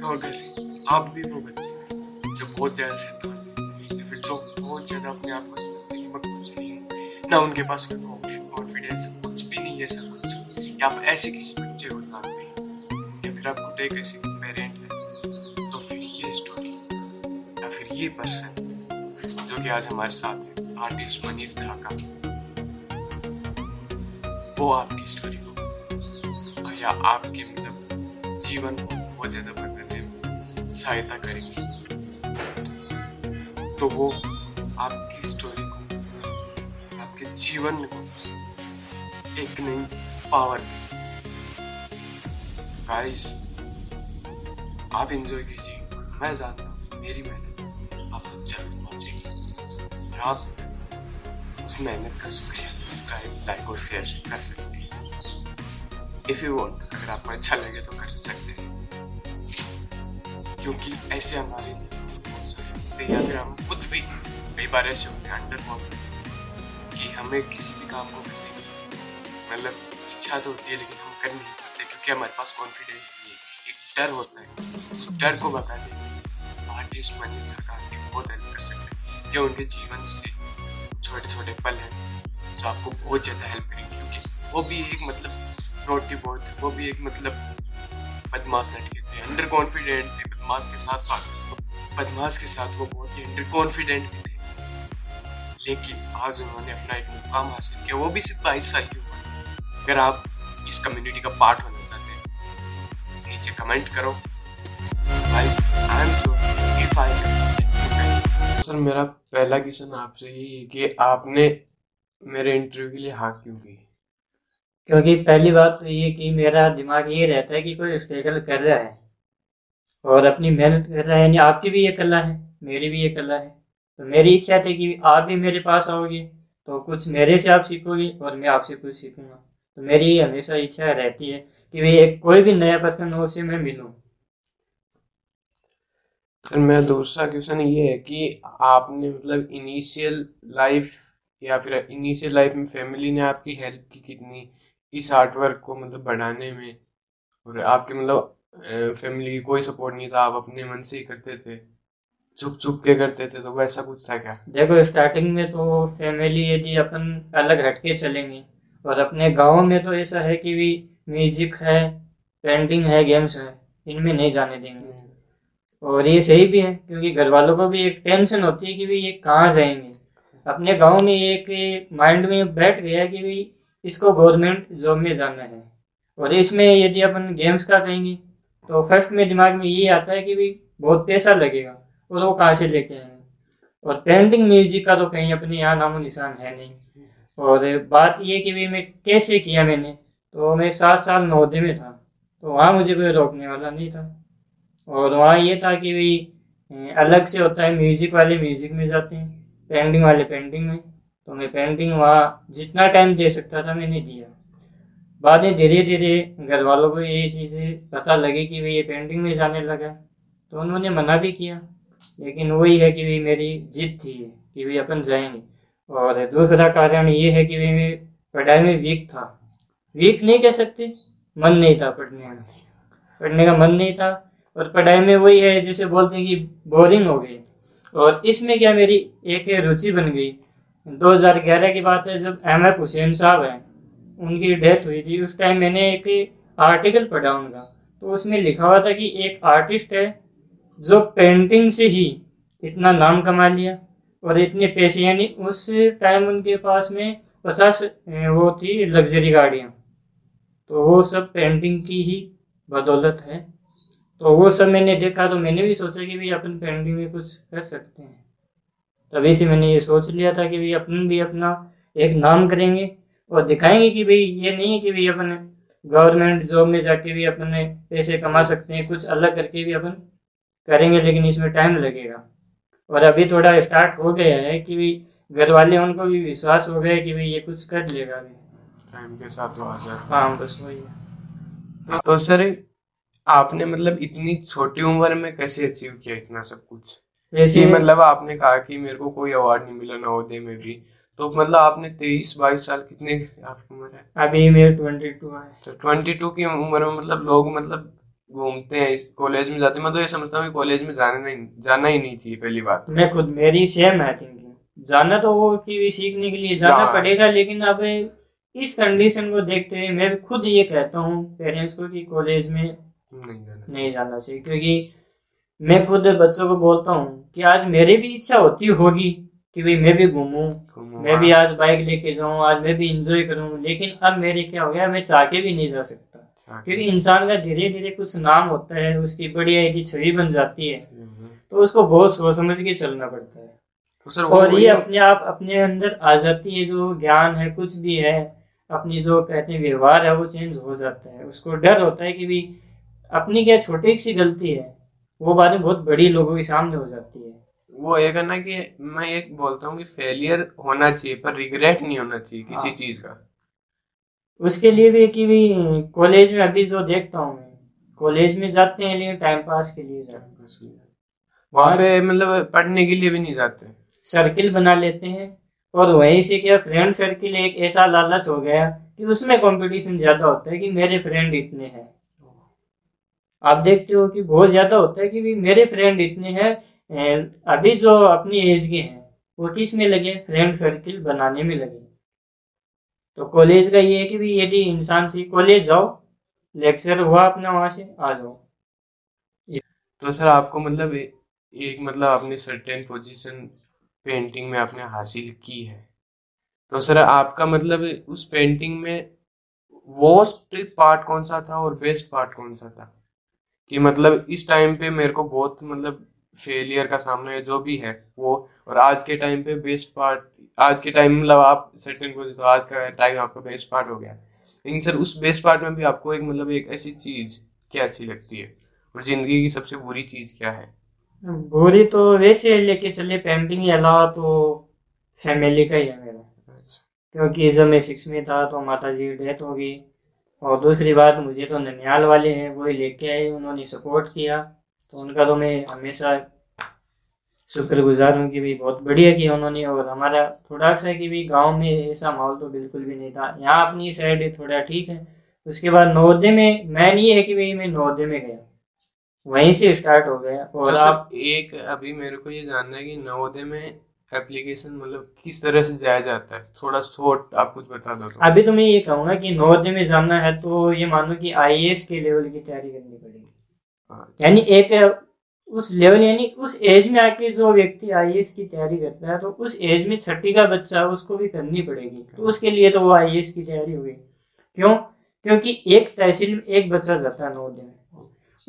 तो अगर आप भी वो बच्चे हैं जो बहुत ज़्यादा शैतान हैं, या फिर जो बहुत ज़्यादा अपने आप को समझते हैं मैं कुछ नहीं हूँ, ना उनके पास कोई कॉन्फिडेंस कुछ भी नहीं है, सब कुछ। या आप ऐसे किसी बच्चे हैं या फिर आप खुद एक ऐसे पेरेंट है तो फिर ये स्टोरी या फिर ये पर्सन जो कि आज हमारे साथ है आर्टिस्ट मनीष धाका वो आपकी स्टोरी को, या आपके मतलब जीवन को बहुत ज़्यादा बदलने में सहायता करेंगे। तो वो आपकी स्टोरी को, आपके जीवन को एक नई पावर गाइस आप एंजॉय कीजिए। मैं जानता हूँ, मेरी मेहनत आप तक ज़रूर पहुंचेगी। और आप उस मेहनत का शुक्रिया सब्सक्राइब लाइक और शेयर कर सकते हैं। इफ़ यू वांट अगर आपको अच्छा लगे तो कर सकते हैं। क्योंकि ऐसे हमारे लिए बहुत सारे होते हैं। या फिर हम खुद भी कई बार ऐसे होते हैं अंडर कि हमें किसी भी काम को करने की मतलब इच्छा तो होती है, लेकिन हम कर नहीं पाते क्योंकि हमारे पास कॉन्फिडेंस नहीं है। एक डर होता है। उस डर को बताने आर्टिस्ट मनी सरकार की बहुत हेल्प कर सकते हैं। ये उनके जीवन से छोटे छोटे पल हैं जो आपको बहुत ज़्यादा हेल्प करेंगे, क्योंकि वो भी एक मतलब बॉय थे वो भी एक मतलब बदमाश लड़के थे अंडर कॉन्फिडेंट थे बदमाश के साथ साथ बदमाश के साथ वो बहुत ही अंडर कॉन्फिडेंट भी थे। लेकिन आज उन्होंने अपना एक मुकाम हासिल किया वो भी सिर्फ़ बाईस साल की उम्र। अगर आप इस कम्युनिटी का पार्ट होना चाहते हैं नीचे कमेंट करो। सर मेरा पहला क्वेश्चन आपसे यही है कि आपने मेरे इंटरव्यू के लिए हाँ क्यों की? क्योंकि पहली बात तो ये कि मेरा दिमाग ये रहता है कि कोई स्ट्रगल कर रहा है। और अपनी मेहनत कर रहा है, यानी आपकी भी ये कला है, मेरी भी ये कला है। तो मेरी इच्छा थी कि आप भी मेरे पास आओगे तो कुछ मेरे से आप सीखोगे और मैं आपसे कुछ सीखूँगा। तो मेरी हमेशा इच्छा रहती है कि भाई एक कोई भी नया पर्सन हो उससे मैं मिलूँ। सर, मेरा दूसरा क्वेश्चन ये है कि आपने मतलब इनिशियल लाइफ या फिर इनिशियल लाइफ में फैमिली ने आपकी हेल्प की कितनी, इस आर्ट वर्क को मतलब बढ़ाने में? और आपके मतलब फैमिली कोई सपोर्ट नहीं था आप अपने मन से ही करते थे। चुप चुप के करते थे तो वैसा कुछ था क्या? देखो स्टार्टिंग में तो फैमिली यदि अपन अलग हटके चलेंगे। और अपने गाँव में तो ऐसा है कि भी म्यूज़िक है पेंटिंग है गेम्स है इनमें नहीं जाने देंगे। और ये सही भी है क्योंकि घर वालों को भी एक टेंशन होती है कि भाई ये कहाँ जाएँगे। अपने गाँव में एक माइंड में बैठ गया कि भाई इसको गवर्नमेंट जॉब में जाना है। और इसमें यदि अपन गेम्स का कहेंगे तो फ़र्स्ट में दिमाग में ये आता है कि भाई, बहुत पैसा लगेगा, और वो कहाँ से लेके आए और पेंटिंग म्यूज़िक का तो कहीं अपने यहाँ नामो निशान है नहीं। और बात ये कि भाई, मैं कैसे किया मैंने? तो मैं सात साल नौदे में था तो वहाँ मुझे कोई रोकने वाला नहीं था। और वहाँ ये था कि भाई अलग से होता है म्यूज़िक वाले म्यूज़िक में जाते हैं पेंटिंग वाले पेंटिंग में। तो मैं पेंटिंग वहाँ जितना टाइम दे सकता था, मैंने दिया। बाद में धीरे धीरे घर वालों को ये चीज़ें पता लगी कि भाई ये पेंटिंग में जाने लगा। तो उन्होंने मना भी किया, लेकिन वही है कि भाई मेरी जिद थी कि भाई अपन जाएँगे। और दूसरा कारण ये है कि भाई मैं पढ़ाई में वीक था। वीक नहीं कह सकते, मन नहीं था पढ़ने में। पढ़ने का मन नहीं था, और पढ़ाई में वही है, जैसे बोलते हैं कि बोरिंग हो गई और इसमें क्या मेरी एक रुचि बन गई। 2011 की बात है, जब एम एफ़ हुसैन साहब हैं उनकी डेथ हुई थी। उस टाइम मैंने एक आर्टिकल पढ़ा उनका। तो उसमें लिखा हुआ था कि एक आर्टिस्ट है जो पेंटिंग से ही इतना नाम कमा लिया और इतने पैसे, यानी उस टाइम उनके पास में पचास वो थी लग्जरी गाड़ियाँ। तो वो सब पेंटिंग की ही बदौलत है। तो वो सब मैंने देखा तो मैंने भी सोचा कि भाई अपन पेंटिंग में कुछ कर सकते हैं। तभी से मैंने ये सोच लिया था कि भाई अपन भी अपना एक नाम करेंगे। और दिखाएँगे कि भाई ये नहीं है कि भाई अपन गवर्नमेंट जॉब में जाके भी अपने पैसे कमा सकते हैं कुछ अलग करके भी अपन करेंगे लेकिन इसमें टाइम लगेगा। और अभी थोड़ा स्टार्ट हो गया है कि भाई घर वाले उनको भी विश्वास हो गया कि भाई ये कुछ कर लेगा। अभी टाइम के साथ वो आ जाता हाँ। बस वही है। तो सर आपने मतलब इतनी छोटी उम्र में कैसे अचीव किया इतना सब कुछ? वैसे मतलब आपने कहा कि मेरे को कोई अवार्ड नहीं मिला नवोदय में भी। तो मतलब आपने तेईस बाईस साल कितने आपकी उम्र है? अभी मेरे ट्वेंटी टू है। तो ट्वेंटी टू की उम्र में मतलब लोग मतलब घूमते हैं कॉलेज में जाते हैं। मैं तो ये समझता हूँ कॉलेज में जाने नहीं जाना ही नहीं चाहिए पहली बात। मैं खुद मेरी सेम है। थिंकिंग जाना तो वो की सीखने के लिए जाना पड़ेगा लेकिन अब इस कंडीशन को देखते हुए मैं खुद ये कहता हूँ पेरेंट्स को कि कॉलेज में नहीं जाना नहीं जाना चाहिए क्योंकि मैं खुद बच्चों को बोलता हूँ कि आज मेरी भी इच्छा होती होगी। कि भाई मैं भी घूमूं मैं भी हाँ, आज बाइक लेके जाऊँ आज मैं भी इंजॉय करूँ लेकिन अब मेरे क्या हो गया मैं चाह के भी नहीं जा सकता। क्योंकि इंसान का धीरे धीरे कुछ नाम होता है उसकी बढ़िया एक छवि बन जाती है हम्म। तो उसको बहुत सोच समझ के चलना पड़ता है। तो सर और ये अपने आप अपने अंदर आ जाती है जो ज्ञान है कुछ भी है अपनी जो कहते हैं व्यवहार है वो चेंज हो जाता है। उसको डर होता है कि भी अपनी क्या छोटी सी गलती है वो बातें बहुत बड़ी लोगों के सामने हो जाती है। वो एक है ना कि मैं एक बोलता हूँ कि फेलियर होना चाहिए पर रिग्रेट नहीं होना चाहिए किसी हाँ। चीज़ का। उसके लिए भी कि भी कॉलेज में अभी जो देखता हूँ मैं कॉलेज में जाते हैं लेकिन टाइम पास के लिए जाते हैं। वहाँ पे मतलब पढ़ने के लिए भी नहीं जाते। सर्किल बना लेते हैं और वहीं से क्या फ्रेंड सर्किल एक ऐसा लालच हो गया कि उसमें कंपटीशन ज़्यादा होता है कि मेरे फ्रेंड इतने हैं। आप देखते हो कि बहुत ज़्यादा होता है कि भी मेरे फ्रेंड इतने हैं अभी जो अपनी एज के हैं, वो किसमें लगे फ्रेंड सर्किल बनाने में लगे तो कॉलेज का ये है कि भी यदि इंसान से कॉलेज जाओ लेक्चर हुआ अपना वहाँ से, आ जाओ। तो सर आपको मतलब एक मतलब आपने सर्टेन पोजीशन पेंटिंग में आपने हासिल की है। तो सर आपका मतलब उस पेंटिंग में वर्स्ट पार्ट कौन सा था और बेस्ट पार्ट कौन सा था? कि मतलब इस टाइम पे मेरे को बहुत मतलब फेलियर का सामना है जो भी है वो और आज के टाइम पे बेस्ट पार्ट आज के टाइम मतलब आप सर्टेन पोजीशन तो आज का टाइम आपका बेस्ट पार्ट हो गया। लेकिन सर उस बेस्ट पार्ट में भी आपको एक मतलब एक ऐसी चीज़ क्या अच्छी लगती है? और ज़िंदगी की सबसे बुरी चीज़ क्या है? बुरी तो वैसे लेके चले पेंटिंग के अलावा तो फैमिली का ही है मेरा। क्योंकि जब मैं सिक्स में था तो माता जी की डेथ हो गई। और दूसरी बात मुझे तो ननियाल वाले हैं वही लेके आए उन्होंने सपोर्ट किया। तो उनका तो मैं हमेशा शुक्रगुजार हूँ कि भाई बहुत बढ़िया किया उन्होंने। और हमारा थोड़ा सा है कि भी गाँव में ऐसा माहौल तो बिल्कुल भी नहीं था। यहाँ अपनी साइड थोड़ा ठीक है। उसके बाद नवोदय में मैन ये है कि भाई मैं नवोदय में गया। वहीं से स्टार्ट हो गया। और तो आप एक अभी मेरे को ये जानना है कि नवोदय में एप्लीकेशन मतलब किस तरह से जाया जाता है? थोड़ा शॉर्ट आप कुछ बता दो तो। अभी तो मैं ये कहूँगा कि नवोदय में जाना है तो ये मानो कि आईएएस के लेवल की तैयारी करनी पड़ेगी। अच्छा। यानी एक उस लेवल यानी उस एज में आके जो व्यक्ति आईएएस की तैयारी करता है तो उस एज में छठी का बच्चा उसको भी करनी पड़ेगी। तो उसके लिए तो वो आईएएस की तैयारी हुई क्यों? क्योंकि एक तहसील में एक बच्चा जाता है नौ में।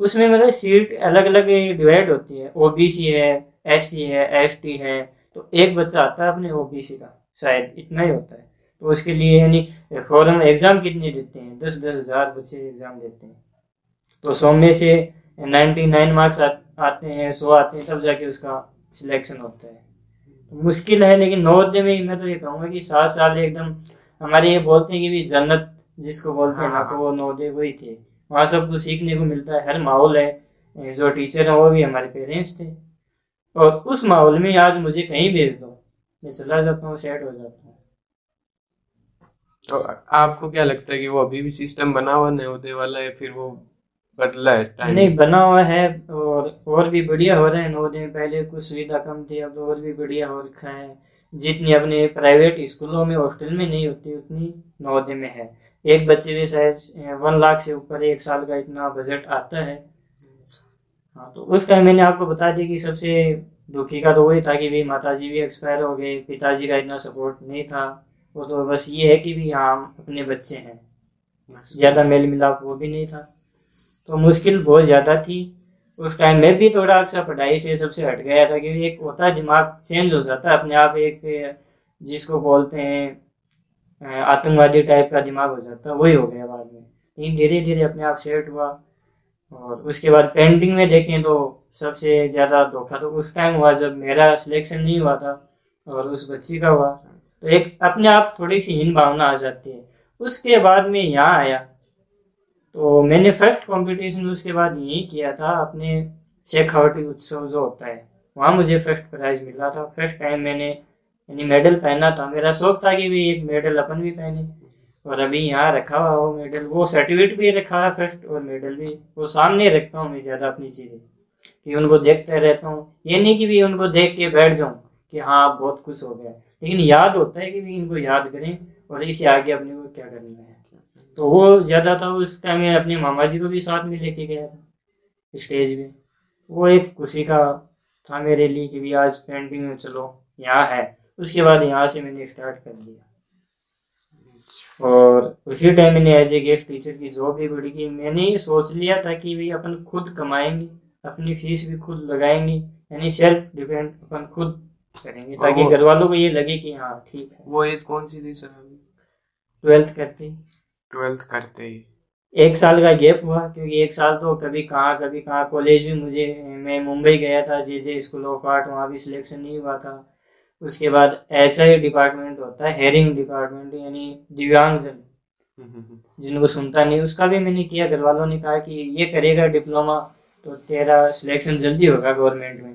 उसमें मतलब सीट अलग अलग डिवाइड होती है। ओबीसी है एससी है एसटी है। तो एक बच्चा आता है अपने ओबीसी का शायद इतना ही होता है। तो उसके लिए यानी फॉरम एग्ज़ाम कितने देते हैं? दस दस हज़ार बच्चे एग्ज़ाम देते हैं। तो सौ में से नाइन्टी नाइन मार्क्स आते हैं सौ आते हैं तब जाके उसका सिलेक्शन होता है। तो मुश्किल है लेकिन नवोदय में मैं तो ये कहूँगा कि सात साल एकदम हमारे ये बोलते हैं कि भी जन्नत जिसको बोलते हैं ना तो वो नवोदय वही थे। वहाँ सब कुछ सीखने को मिलता है हर माहौल है। जो टीचर हैं वो भी हमारे पेरेंट्स थे। और उस माहौल में आज मुझे कहीं भेज दो। मैं चला जाता हूँ सेट हो जाता हूँ। तो आपको क्या लगता है कि वो अभी भी सिस्टम बना हुआ नवोदय वाला है फिर वो बदला है टाइम नहीं बना हुआ है और और भी बढ़िया हो रहा है नवोदय में। पहले कुछ सुविधा कम थी अब और भी बढ़िया हो रखा है। जितनी अपने प्राइवेट स्कूलों में हॉस्टल में नहीं होती उतनी नवोदय में है। एक बच्चे में शायद वन लाख से ऊपर एक साल का इतना बजट आता है। हाँ तो उस टाइम मैंने आपको बता दिया कि सबसे दुखी का तो वही था कि भाई माता जी भी एक्सपायर हो गए पिताजी का इतना सपोर्ट नहीं था। वो तो बस ये है कि भी हाँ अपने बच्चे हैं। ज़्यादा मेल मिलाप वो भी नहीं था। तो मुश्किल बहुत ज़्यादा थी। उस टाइम में भी थोड़ा अक्सर पढ़ाई से सबसे हट गया था क्योंकि एक होता दिमाग चेंज हो जाता है अपने आप एक जिसको बोलते हैं आतंकवादी टाइप का दिमाग हो जाता है। वही हो गया बाद में। लेकिन धीरे धीरे अपने आप सेट हुआ। और उसके बाद पेंटिंग में देखें तो सबसे ज़्यादा धोखा तो उस टाइम हुआ जब मेरा सिलेक्शन नहीं हुआ था और उस बच्ची का हुआ। तो एक अपने आप थोड़ी सी हीन भावना आ जाती है। उसके बाद में यहाँ आया। तो मैंने फ़र्स्ट कंपटीशन उसके बाद यही किया था, अपने शेखावटी उत्सव जो होता है, वहाँ मुझे फ़र्स्ट प्राइज मिला था। फ़र्स्ट टाइम मैंने यानी मेडल पहना था। मेरा शौक था कि भी एक मेडल अपन भी पहने। और अभी यहाँ रखा हुआ वो मेडल वो सर्टिफिकेट भी रखा है फ़र्स्ट और मेडल भी, वो सामने रखता हूँ मैं ज़्यादा अपनी चीज़ें, कि उनको देखते रहता हूँ। ये नहीं कि भी उनको देख के बैठ जाऊँ, कि हाँ बहुत कुछ हो गया। लेकिन याद होता है कि भी इनको याद करें, और इसे आगे अपने को क्या करना है। तो वो ज़्यादा था, उस टाइम में अपने मामा जी को भी साथ में लेके गया था स्टेज पे वो एक खुशी का था मेरे लिए कि भी आज पेंटिंग में चलो, यहाँ है। उसके बाद यहाँ से मैंने स्टार्ट कर दिया। और उसी टाइम मैंने एज ए गेस्ट टीचर की जॉब भी बढ़ी की मैंने ये सोच लिया था कि भाई अपन खुद कमाएँगे अपनी फ़ीस भी खुद लगाएँगे यानी सेल्फ डिपेंड अपन खुद करेंगे ताकि घर वालों को ये लगे कि हाँ ठीक है। वो एज कौन सी थी सर अभी? ट्वेल्थ करते ट्वेल्थ करते ही। एक साल का गैप हुआ क्योंकि एक साल तो कभी कहाँ कभी कहाँ कॉलेज भी मुझे मैं मुंबई गया था J J School of Art वहाँ भी सिलेक्शन नहीं हुआ था। उसके बाद ऐसा ही डिपार्टमेंट होता है हेयरिंग डिपार्टमेंट यानी दिव्यांगजन जिनको सुनता नहीं। उसका भी मैंने किया घर वालों ने कहा कि ये करेगा डिप्लोमा तो तेरा सिलेक्शन जल्दी होगा गवर्नमेंट में।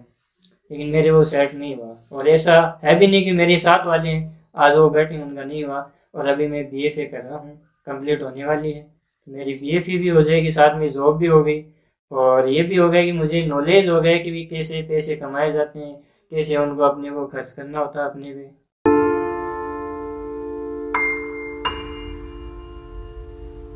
लेकिन मेरे वो सेट नहीं हुआ। और ऐसा है भी नहीं कि मेरे साथ वाले हैं आज वो बैठे उनका नहीं हुआ। और अभी मैं बी एफ़ ए कर रहा हूँ कंप्लीट होने वाली है। मेरी बी एफ़ भी हो जाएगी साथ में जॉब भी हो गई और ये भी हो गया कि मुझे नॉलेज हो गया कि भी कैसे पैसे कमाए जाते हैं कैसे उनको अपने को खर्च करना होता है अपने पे